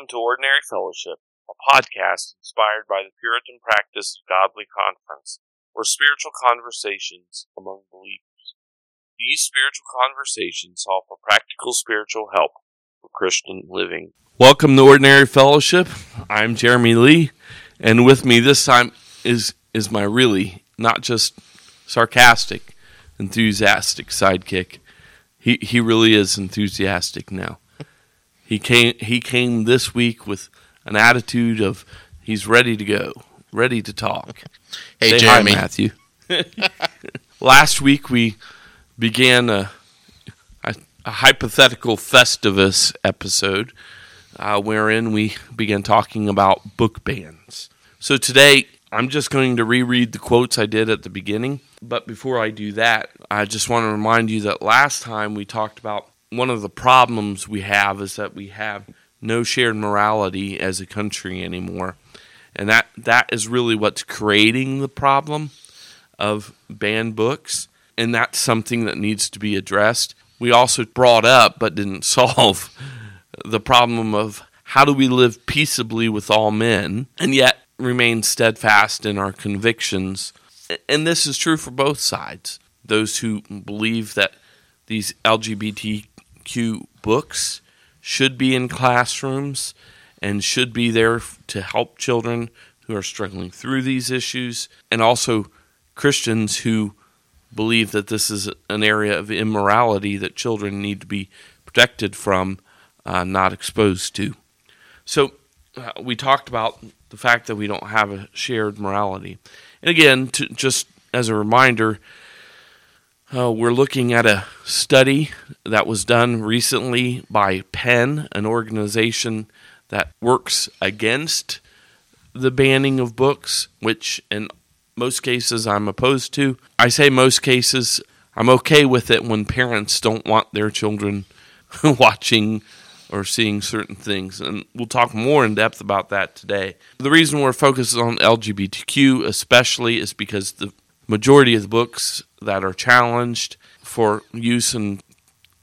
Welcome to Ordinary Fellowship, a podcast inspired by the Puritan practice of godly conference, or spiritual conversations among believers. These spiritual conversations offer practical spiritual help for Christian living. Welcome to Ordinary Fellowship. I'm Jeremy Lee, and with me this time is is my really not just sarcastic, enthusiastic sidekick. He he really is enthusiastic now. He came he came this week with an attitude of he's ready to go, ready to talk. Hey, Say Jeremy. hi, Matthew. Last week we began a, a, a hypothetical Festivus episode, uh, wherein we began talking about book bans. So today I'm just going to reread the quotes I did at the beginning. But before I do that, I just want to remind you that last time we talked about one of the problems we have is that we have no shared morality as a country anymore. And that, that is really what's creating the problem of banned books, and that's something that needs to be addressed. We also brought up, but didn't solve, the problem of how do we live peaceably with all men and yet remain steadfast in our convictions. And this is true for both sides. Those who believe that these Books should be in classrooms and should be there to help children who are struggling through these issues, and also Christians who believe that this is an area of immorality that children need to be protected from, uh, not exposed to. So, uh, we talked about the fact that we don't have a shared morality. And again, to, just as a reminder, uh, we're looking at a study that was done recently by PEN, an organization that works against the banning of books, which in most cases I'm opposed to. I say most cases, I'm okay with it when parents don't want their children watching or seeing certain things. And we'll talk more in depth about that today. The reason we're focused on LGBTQ, especially, is because the majority of the books that are challenged for use in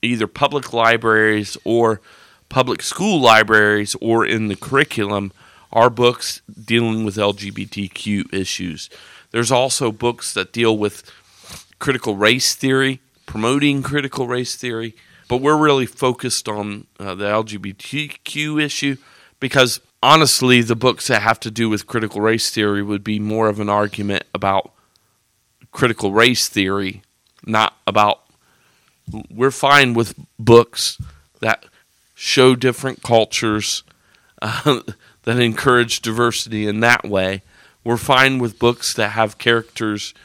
either public libraries or public school libraries or in the curriculum are books dealing with LGBTQ issues. There's also books that deal with critical race theory, promoting critical race theory, but we're really focused on uh, the LGBTQ issue because honestly, the books that have to do with critical race theory would be more of an argument about critical race theory, not about. We're fine with books that show different cultures, uh, that encourage diversity in that way. We're fine with books that have characters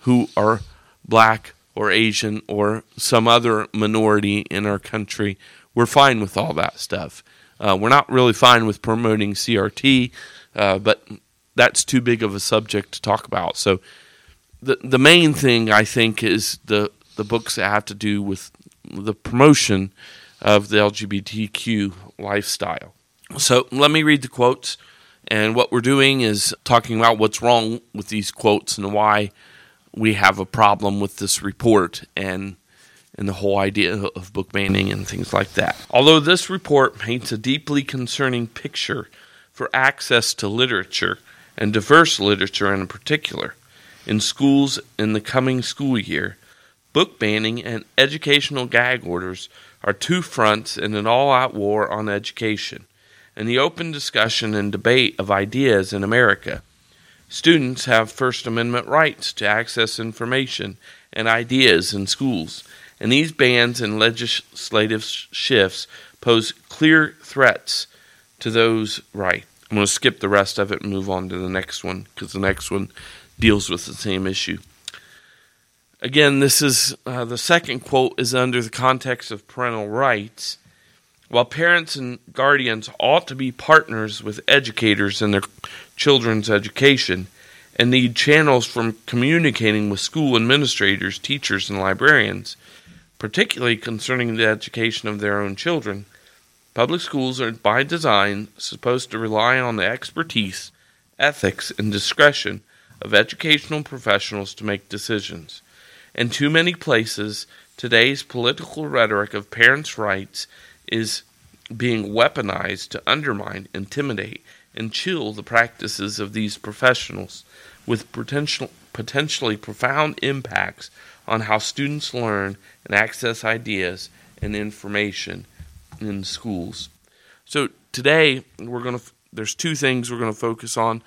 who are black or Asian or some other minority in our country. We're fine with all that stuff. Uh, we're not really fine with promoting CRT, uh, but that's too big of a subject to talk about. So, the the main thing I think is the the books that have to do with the promotion of the LGBTQ lifestyle. So let me read the quotes. And what we're doing is talking about what's wrong with these quotes and why we have a problem with this report and and the whole idea of book banning and things like that. Although this report paints a deeply concerning picture for access to literature and diverse literature in particular in schools in the coming school year, book banning and educational gag orders are two fronts in an all out war on education and the open discussion and debate of ideas in America. Students have First Amendment rights to access information and ideas in schools, and these bans and legislative shifts pose clear threats to those rights. I'm going to skip the rest of it and move on to the next one because the next one deals with the same issue. Again, this is uh, the second quote is under the context of parental rights. While parents and guardians ought to be partners with educators in their children's education and need channels for communicating with school administrators, teachers, and librarians, particularly concerning the education of their own children, public schools are by design supposed to rely on the expertise, ethics, and discretion of educational professionals to make decisions. In too many places, today's political rhetoric of parents' rights is being weaponized to undermine, intimidate, and chill the practices of these professionals with potential, potentially profound impacts on how students learn and access ideas and information in schools. So today we're going to there's two things we're going to focus on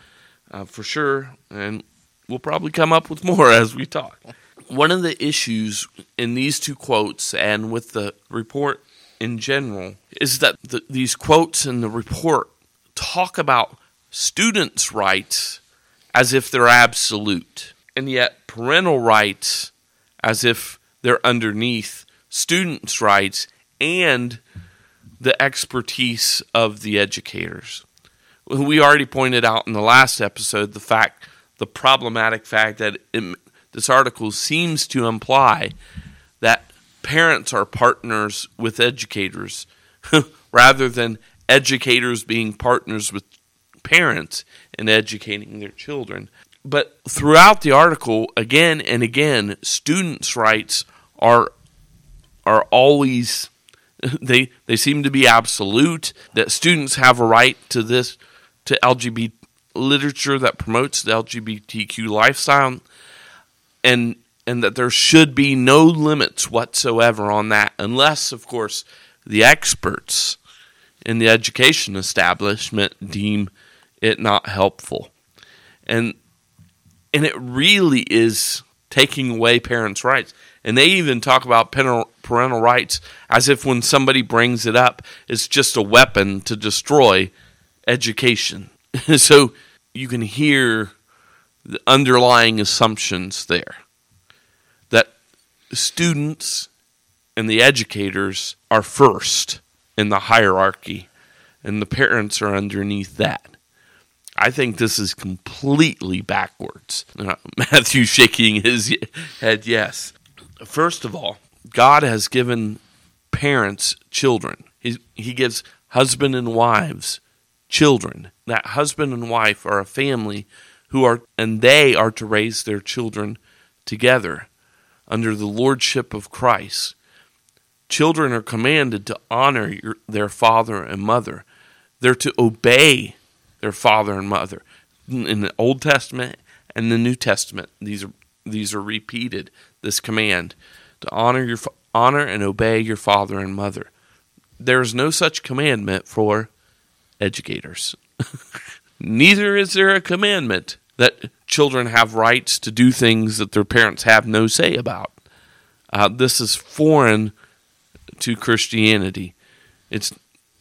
uh, for sure and we'll probably come up with more as we talk. One of the issues in these two quotes and with the report in general is that the, these quotes in the report talk about students' rights as if they're absolute, and yet parental rights as if they're underneath students' rights and the expertise of the educators. We already pointed out in the last episode the fact, the problematic fact that it, this article seems to imply that parents are partners with educators rather than educators being partners with parents in educating their children. But throughout the article, again and again, students' rights are are always they they seem to be absolute. That students have a right to this to LGBT literature that promotes the LGBTQ lifestyle, and and that there should be no limits whatsoever on that, unless, of course, the experts in the education establishment deem it not helpful. And and it really is taking away parents' rights. And they even talk about parental rights as if when somebody brings it up, it's just a weapon to destroy education. so you can hear the underlying assumptions there that students and the educators are first in the hierarchy, and the parents are underneath that. I think this is completely backwards. Uh, Matthew shaking his head, yes. First of all, God has given parents children. He, he gives husband and wives children. That husband and wife are a family who are, and they are to raise their children together under the lordship of Christ. Children are commanded to honor your, their father and mother. They're to obey their father and mother. In the Old Testament and the New Testament, these are these are repeated. This command to honor your honor and obey your father and mother. There is no such commandment for educators. Neither is there a commandment that children have rights to do things that their parents have no say about. Uh, this is foreign to Christianity. It's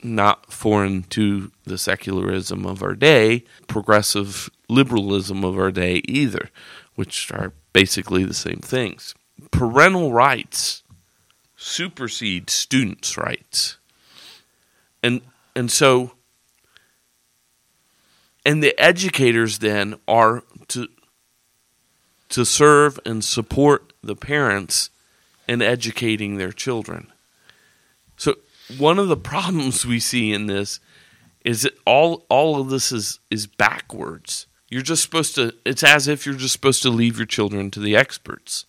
not foreign to the secularism of our day, progressive liberalism of our day either, which are basically the same things. Parental rights supersede students' rights. And and so and the educators then are to to serve and support the parents in educating their children. So one of the problems we see in this is that all all of this is is backwards. You're just supposed to it's as if you're just supposed to leave your children to the experts.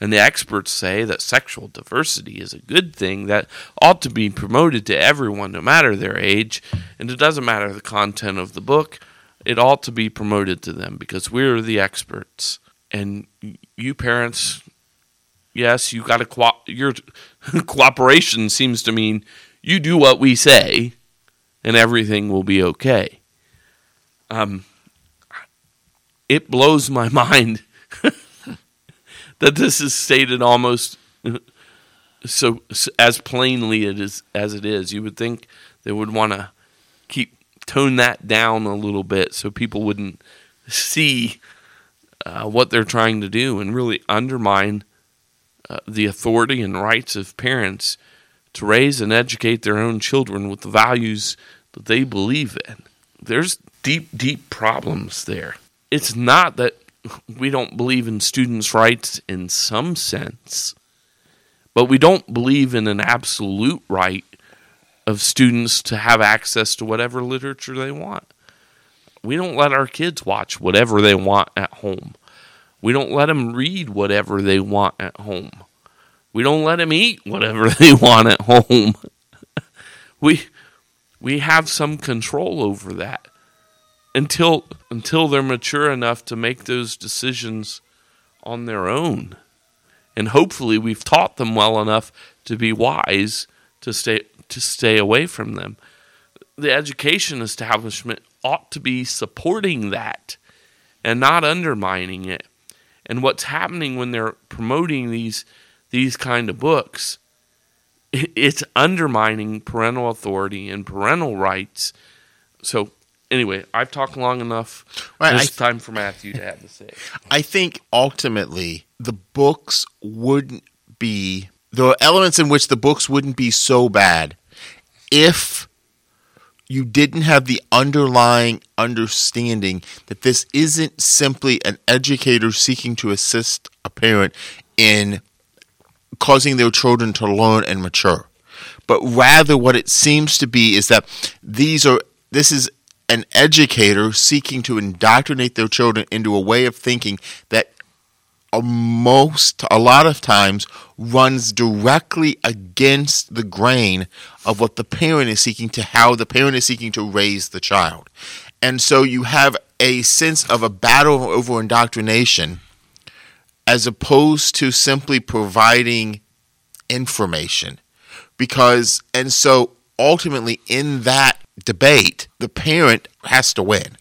And the experts say that sexual diversity is a good thing that ought to be promoted to everyone, no matter their age. And it doesn't matter the content of the book, it ought to be promoted to them because we're the experts. And you parents, yes, you got to co- your cooperation seems to mean you do what we say and everything will be okay. Um, it blows my mind that this is stated almost so as plainly it is as it is. You would think they would want to keep tone that down a little bit so people wouldn't see uh, what they're trying to do and really undermine uh, the authority and rights of parents to raise and educate their own children with the values that they believe in. There's deep, deep problems there. It's not that we don't believe in students' rights in some sense, but we don't believe in an absolute right of students to have access to whatever literature they want. We don't let our kids watch whatever they want at home. We don't let them read whatever they want at home. We don't let them eat whatever they want at home. we we have some control over that until until they're mature enough to make those decisions on their own. And hopefully we've taught them well enough to be wise to stay to stay away from them. The education establishment ought to be supporting that and not undermining it. And what's happening when they're promoting these these kind of books, it's undermining parental authority and parental rights. So anyway, I've talked long enough. Right, it's time for Matthew to have to say. I think ultimately the books wouldn't be the elements in which the books wouldn't be so bad if you didn't have the underlying understanding that this isn't simply an educator seeking to assist a parent in causing their children to learn and mature. But rather what it seems to be is that these are this is an educator seeking to indoctrinate their children into a way of thinking that most a lot of times runs directly against the grain of what the parent is seeking to how the parent is seeking to raise the child. And so you have a sense of a battle over indoctrination as opposed to simply providing information. Because, and so ultimately in that debate, the parent has to win.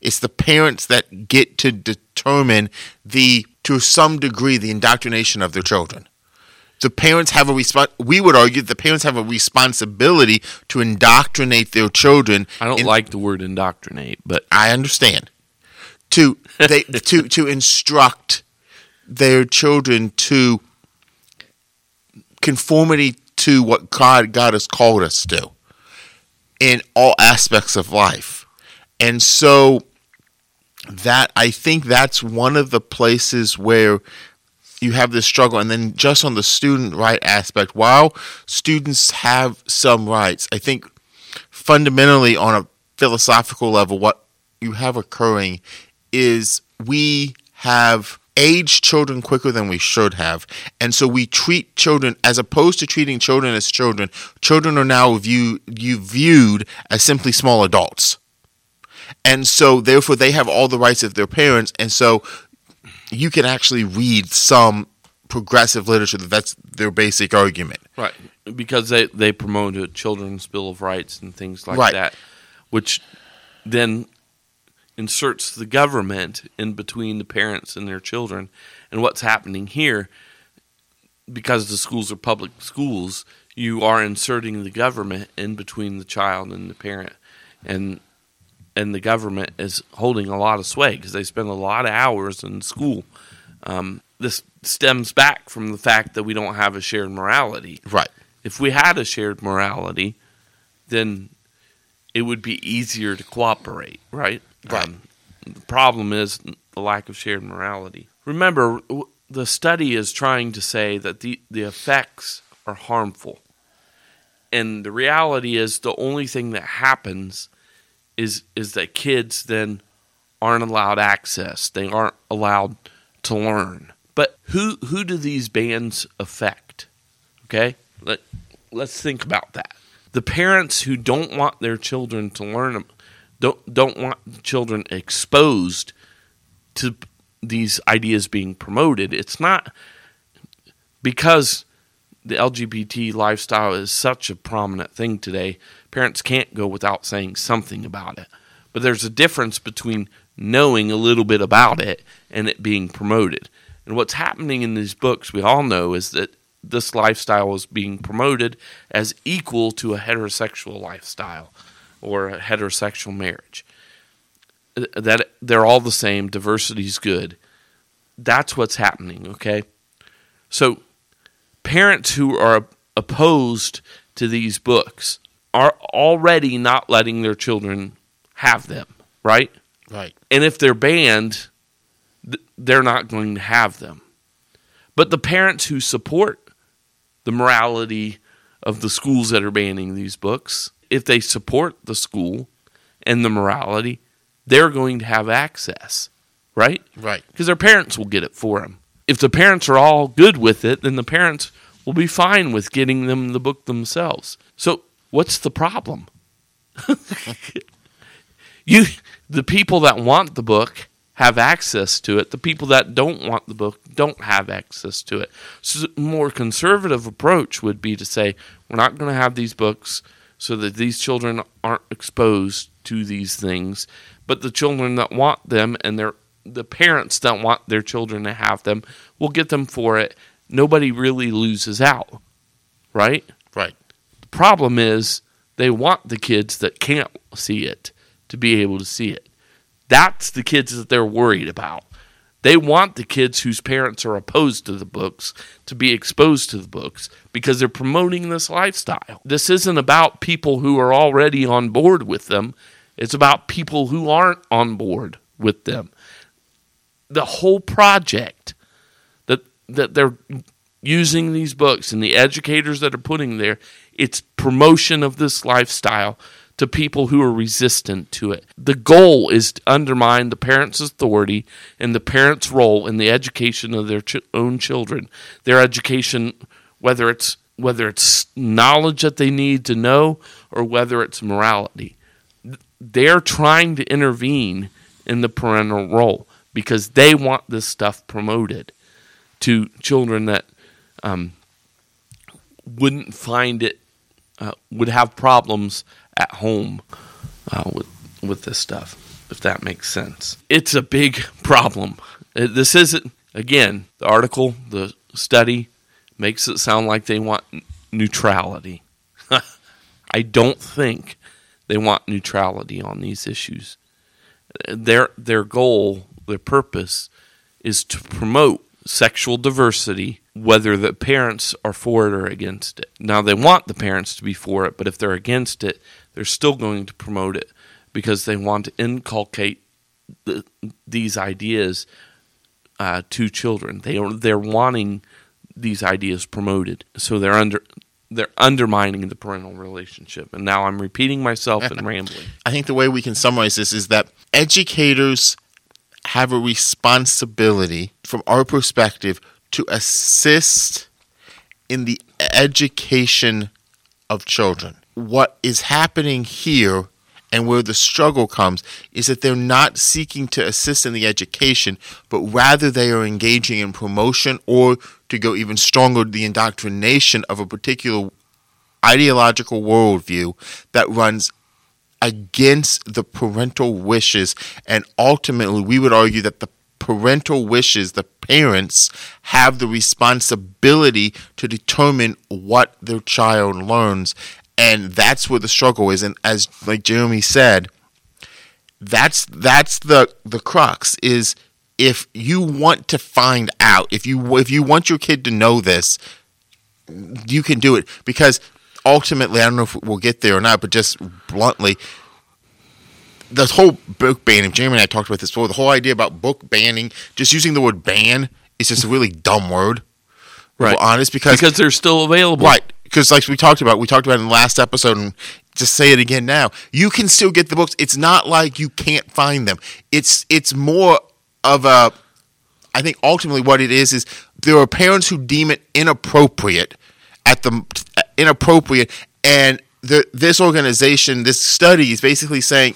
It's the parents that get to determine the, to some degree, the indoctrination of their children. The parents have a respons. We would argue the parents have a responsibility to indoctrinate their children. I don't in- like the word indoctrinate, but I understand. To they to to instruct their children to conformity to what God God has called us to in all aspects of life. And so that I think that's one of the places where you have this struggle and then just on the student right aspect while students have some rights i think fundamentally on a philosophical level what you have occurring is we have aged children quicker than we should have. And so we treat children as opposed to treating children as children children are now view, you viewed as simply small adults. And so therefore they have all the rights of their parents. And so you can actually read some progressive literature that that's their basic argument. Right. Because they they promote a children's bill of rights and things like Right. that, which then inserts the government in between the parents and their children. And what's happening here, because the schools are public schools, you are inserting the government in between the child and the parent, and and the government is holding a lot of sway because they spend a lot of hours in school. Um, this stems back from the fact that we don't have a shared morality. right If we had a shared morality, then it would be easier to cooperate, right? Right. Um, the problem is the lack of shared morality. Remember, the study is trying to say that the, the effects are harmful. And the reality is the only thing that happens is is that kids then aren't allowed access. They aren't allowed to learn. But who who do these bans affect? Okay? Let let's think about that. The parents who don't want their children to learn don't don't want children exposed to these ideas being promoted. It's not because the LGBT lifestyle is such a prominent thing today. Parents can't go without saying something about it. But there's a difference between knowing a little bit about it and it being promoted. And what's happening in these books, we all know, is that this lifestyle is being promoted as equal to a heterosexual lifestyle or a heterosexual marriage. That they're all the same, diversity is good. That's what's happening, okay? So, parents who are opposed to these books are already not letting their children have them, right? right And if they're banned, they're not going to have them. But the parents who support the morality of the schools that are banning these books, if they support the school and the morality, they're going to have access, right? right because their parents will get it for them. If the parents are all good with it, then the parents will be fine with getting them the book themselves. So, what's the problem? you the people that want the book have access to it. The people that don't want the book don't have access to it. So a more conservative approach would be to say we're not going to have these books so that these children aren't exposed to these things, but the children that want them and their the parents that want their children to have them will get them for it. Nobody really loses out, right? Right. The problem is they want the kids that can't see it to be able to see it. That's the kids that they're worried about. They want the kids whose parents are opposed to the books to be exposed to the books because they're promoting this lifestyle. This isn't about people who are already on board with them, it's about people who aren't on board with them. The whole project that that they're using these books and the educators that are putting there, it's promotion of this lifestyle to people who are resistant to it. The goal is to undermine the parents' authority and the parents' role in the education of their ch- own children. Their education, whether it's whether it's knowledge that they need to know or whether it's morality. They're trying to intervene in the parental role because they want this stuff promoted to children that um, wouldn't find it, uh, would have problems at home uh, with with this stuff, if that makes sense. It's a big problem. This isn't again the article, the study makes it sound like they want neutrality. I don't think they want neutrality on these issues. Their their goal, their purpose is to promote sexual diversity whether the parents are for it or against it. Now they want the parents to be for it, but if they're against it, they're still going to promote it because they want to inculcate the, these ideas uh, to children. They are they're wanting these ideas promoted, so they're under they're undermining the parental relationship. And now I'm repeating myself and rambling. I think the way we can summarize this is that educators have a responsibility, from our perspective, to assist in the education of children. What is happening here and where the struggle comes is that they're not seeking to assist in the education, but rather they are engaging in promotion or, to go even stronger, the indoctrination of a particular ideological worldview that runs against the parental wishes. And ultimately, we would argue that the parental wishes, the parents have the responsibility to determine what their child learns. And that's where the struggle is. And as like Jeremy said, that's that's the the crux is if you want to find out, if you if you want your kid to know this, you can do it because ultimately, I don't know if we'll get there or not, but just bluntly, the whole book banning, Jeremy and I talked about this before, the whole idea about book banning, just using the word ban is just a really dumb word. Right. Honest, because, Because they're still available. right, because like we talked about, we talked about in the last episode, and just say it again now. You can still get the books. It's not like you can't find them. It's it's more of a. I think ultimately what it is is there are parents who deem it inappropriate at the inappropriate, and the, this organization, this study is basically saying,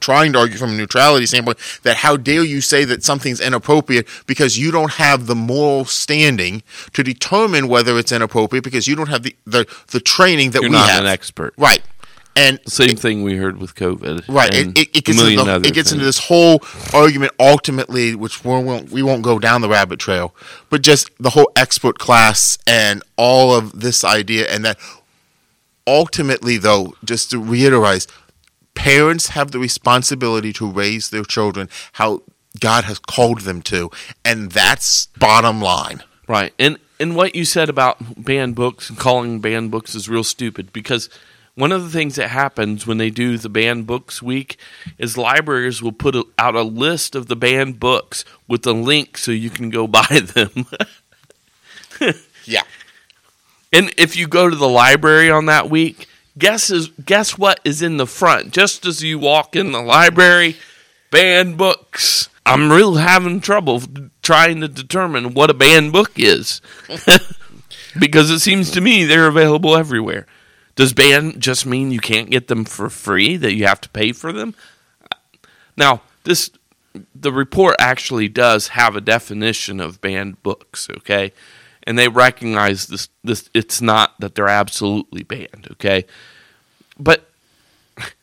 trying to argue from a neutrality standpoint, that how dare you say that something's inappropriate because you don't have the moral standing to determine whether it's inappropriate because you don't have the the, the training that You're we not have. an expert. right? And Same thing we heard with COVID. Right. It, it, it gets, into, the, it gets into this whole argument ultimately, which we won't, we won't go down the rabbit trail, but just the whole expert class and all of this idea. And that ultimately, though, just to reiterate, parents have the responsibility to raise their children how God has called them to. And that's bottom line. Right. And and what you said about banned books and calling banned books is real stupid because one of the things that happens when they do the banned books week is libraries will put out a list of the banned books with a link so you can go buy them. Yeah. And if you go to the library on that week, guess is guess what is in the front just as you walk in the library? Banned books. I'm real having trouble trying to determine what a banned book is. because it seems to me they're available everywhere. Does ban just mean you can't get them for free? That you have to pay for them? Now, this the report actually does have a definition of banned books, okay? And they recognize this this it's not that they're absolutely banned, okay? But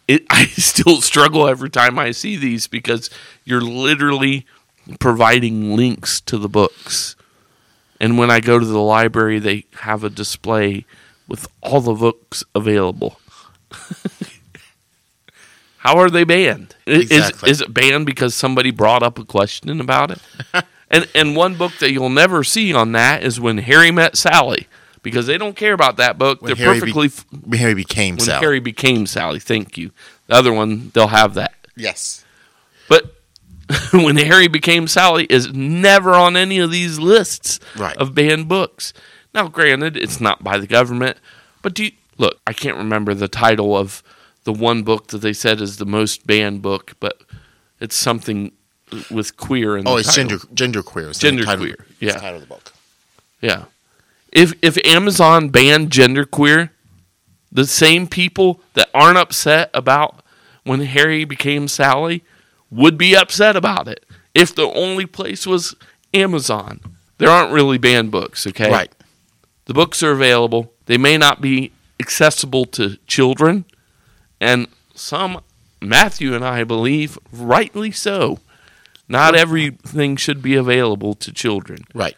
it, I still struggle every time I see these because you're literally providing links to the books. And when I go to the library, they have a display with all the books available. How are they banned? Exactly. Is, is it banned because somebody brought up a question about it? and and one book that you'll never see on that is when Harry met Sally because they don't care about that book. When They're Harry, perfectly f- when Harry became when Sally. Harry became Sally. Thank you. The other one they'll have that, yes. but when Harry became Sally is never on any of these lists Right. of banned books. Now, granted, it's not by the government, but do you, look? I can't remember the title of the one book that they said is the most banned book, but it's something with queer in Oh, it's title. gender gender queer. the Gender title- queer, yeah. the title of the book. Yeah. If if Amazon banned genderqueer, the same people that aren't upset about when Harry became Sally would be upset about it. If the only place was Amazon. There aren't really banned books, okay? Right. The books are available. They may not be accessible to children, and some Matthew and I believe rightly so. Not everything should be available to children. Right.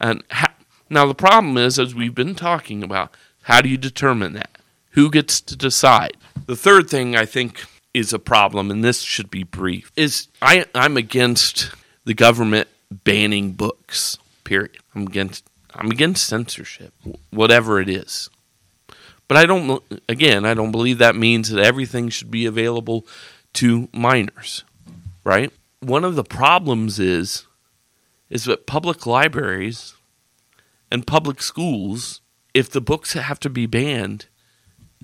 And ha- now the problem is, as we've been talking about, how do you determine that? Who gets to decide? The third thing I think is a problem, and this should be brief, is I, I'm against the government banning books. Period. I'm against. I'm against censorship, whatever it is. But I don't. Again, I don't believe that means that everything should be available to minors, right? One of the problems is is that public libraries and public schools, if the books have to be banned,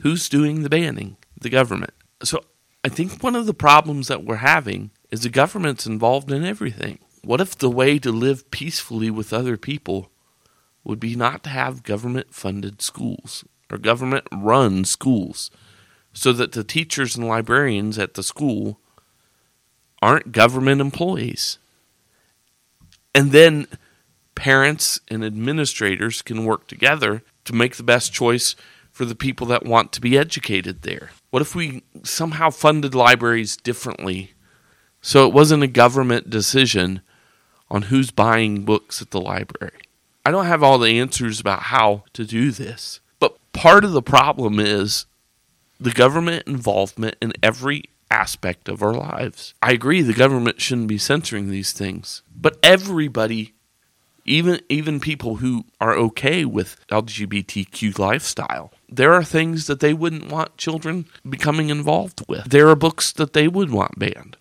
who's doing the banning? The government. So I think one of the problems that we're having is the government's involved in everything. What if the way to live peacefully with other people would be not to have government funded schools or government run schools so that the teachers and librarians at the school aren't government employees? And then parents and administrators can work together to make the best choice for the people that want to be educated there. What if we somehow funded libraries differently so it wasn't a government decision on who's buying books at the library? I don't have all the answers about how to do this, but part of the problem is the government involvement in every aspect of our lives. I agree the government shouldn't be censoring these things, but everybody even even people who are okay with LGBTQ lifestyle, there are things that they wouldn't want children becoming involved with. There are books that they would want banned.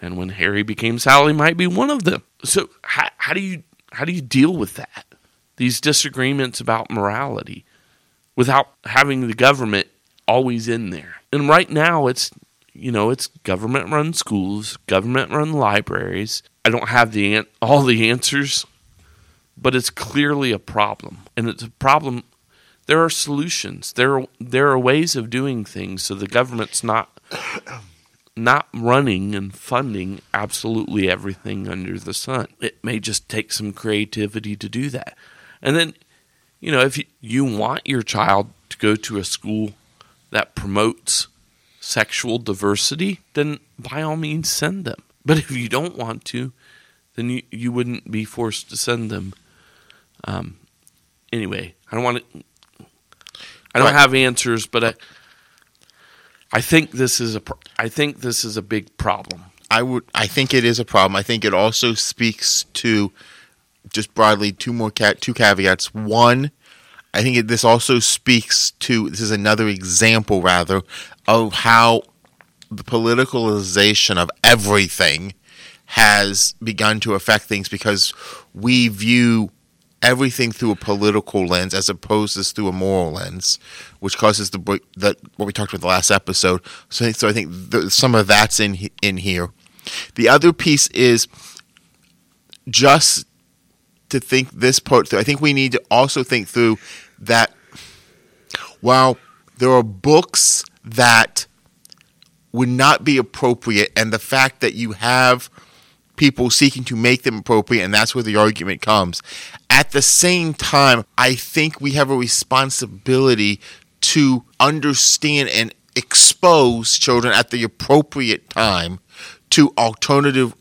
And when Harry became Sally might be one of them. So how, how do you how do you deal with that? These disagreements about morality without having the government always in there. And right now it's you know, it's government run schools, government run libraries. I don't have the an- all the answers, but it's clearly a problem. And it's a problem there are solutions. There are, there are ways of doing things so the government's not not running and funding absolutely everything under the sun. It may just take some creativity to do that. And then, you know, if you, you want your child to go to a school that promotes sexual diversity, then by all means send them. But if you don't want to, then you, you wouldn't be forced to send them. Um, anyway, I don't want to. I don't Right. have answers, but I, I think this is a. pro- I think this is a big problem. I would. I think it is a problem. I think it also speaks to just broadly two more cat two caveats. One, I think it, this also speaks to this is another example rather of how the politicalization of everything has begun to affect things because we view everything through a political lens as opposed to through a moral lens, which causes the that what we talked about the last episode. So, so I think th- some of that's in in here. The other piece is just to think this part through. I think we need to also think through that while there are books that would not be appropriate, and the fact that you have people seeking to make them appropriate, and that's where the argument comes. At the same time, I think we have a responsibility to understand and expose children at the appropriate time to alternative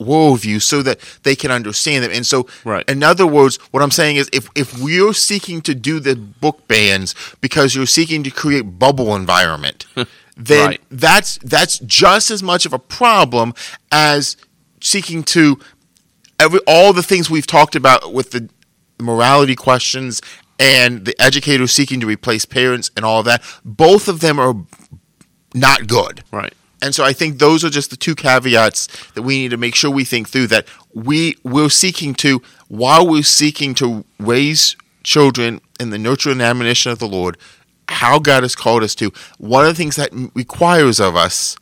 worldview so that they can understand them. And so, Right. in other words, what I'm saying is if, if we're seeking to do the book bans because you're seeking to create bubble environment, then Right. that's that's just as much of a problem as seeking to every all the things we've talked about with the morality questions and the educators seeking to replace parents and all of that. Both of them are not good. Right. And so I think those are just the two caveats that we need to make sure we think through that we we're seeking to while we're seeking to raise children in the nurture and admonition of the Lord, how God has called us to. One of the things that requires of us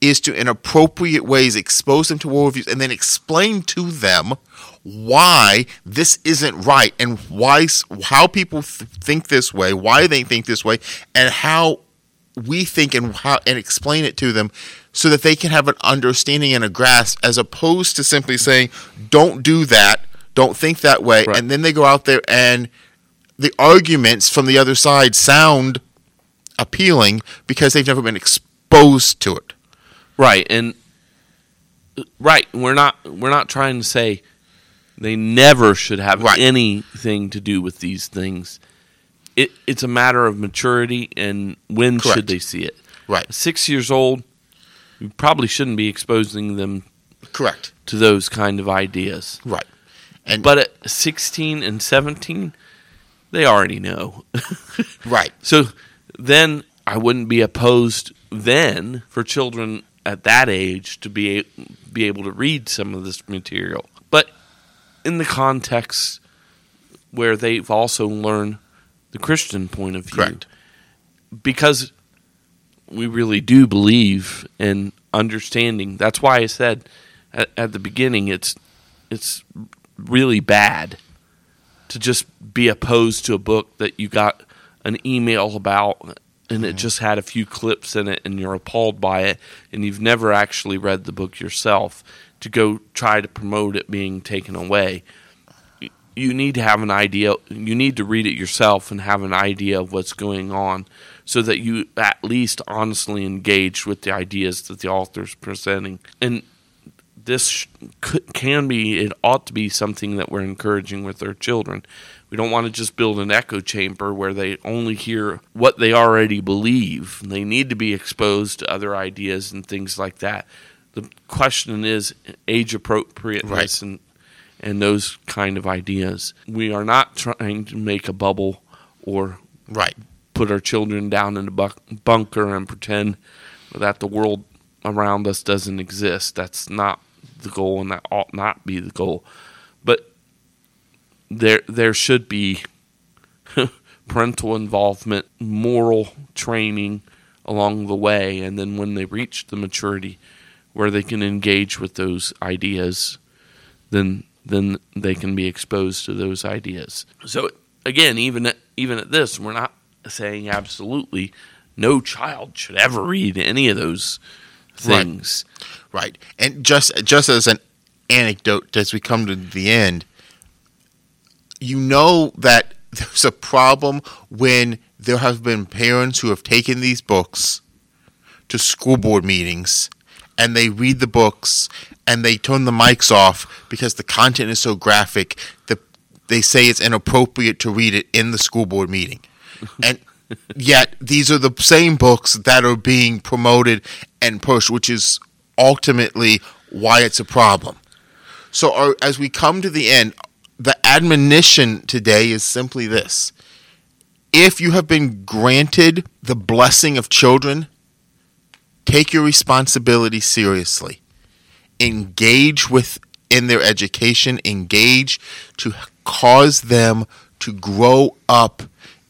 is to in appropriate ways expose them to worldviews and then explain to them why this isn't right and why how people th- think this way, why they think this way, and how we think and how and explain it to them so that they can have an understanding and a grasp as opposed to simply saying don't do that don't think that way Right. and then they go out there and the arguments from the other side sound appealing because they've never been exposed to it Right, and uh, right, we're not we're not trying to say they never should have Right. anything to do with these things. It it's a matter of maturity and when Correct. should they see it. right Six years old, you probably shouldn't be exposing them correct to those kind of ideas. right and But at sixteen and seventeen, they already know. right So then I wouldn't be opposed then for children at that age to be be able to read some of this material. But in the context where they've also learned the Christian point of view. Correct. Because we really do believe in understanding. That's why I said at, at the beginning it's it's really bad to just be opposed to a book that you got an email about and it mm-hmm. just had a few clips in it and you're appalled by it and you've never actually read the book yourself to go try to promote it being taken away Y- you need to have an idea you need to read it yourself and have an idea of what's going on so that you at least honestly engage with the ideas that the author's presenting. And this could, can be it ought to be something that we're encouraging with our children. We don't want to just build an echo chamber where they only hear what they already believe. They need to be exposed to other ideas and things like that. The question is age appropriateness Right. and and those kind of ideas we are not trying to make a bubble or right put our children down in a bu- bunker and pretend that the world around us doesn't exist. That's not the goal, and that ought not be the goal. But there, there should be parental involvement, moral training along the way, and then when they reach the maturity where they can engage with those ideas, then then they can be exposed to those ideas. So again, even at, even at this, we're not saying absolutely no child should ever read any of those things. Right. Right. And just just as an anecdote as we come to the end, you know that there's a problem when there have been parents who have taken these books to school board meetings and they read the books and they turn the mics off because the content is so graphic that they say it's inappropriate to read it in the school board meeting. And yet these are the same books that are being promoted and pushed, which is ultimately why it's a problem. So, our, as we come to the end, the admonition today is simply this if you have been granted the blessing of children, take your responsibility seriously. Engage with in their education, engage to cause them to grow up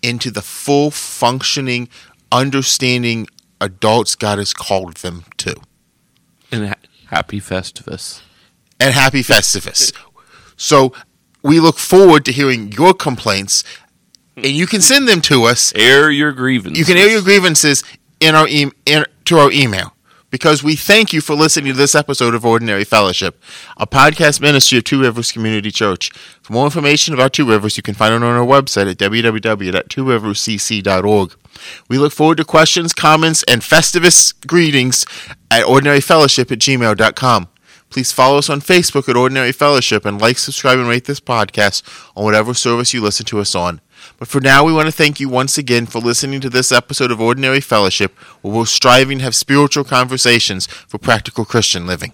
into the full functioning, understanding adults God has called them to. And ha- happy Festivus. and happy Festivus. So we look forward to hearing your complaints and you can send them to us. Air your grievances. You can air your grievances in our e- in, to our email because we thank you for listening to this episode of Ordinary Fellowship, a podcast ministry of Two Rivers Community Church. For more information about Two Rivers, you can find it on our website at www.tworiverscc.org. We look forward to questions, comments, and festivus greetings at ordinaryfellowship at gmail.com. Please follow us on Facebook at Ordinary Fellowship and like, subscribe, and rate this podcast on whatever service you listen to us on. But for now, we want to thank you once again for listening to this episode of Ordinary Fellowship, where we're striving to have spiritual conversations for practical Christian living.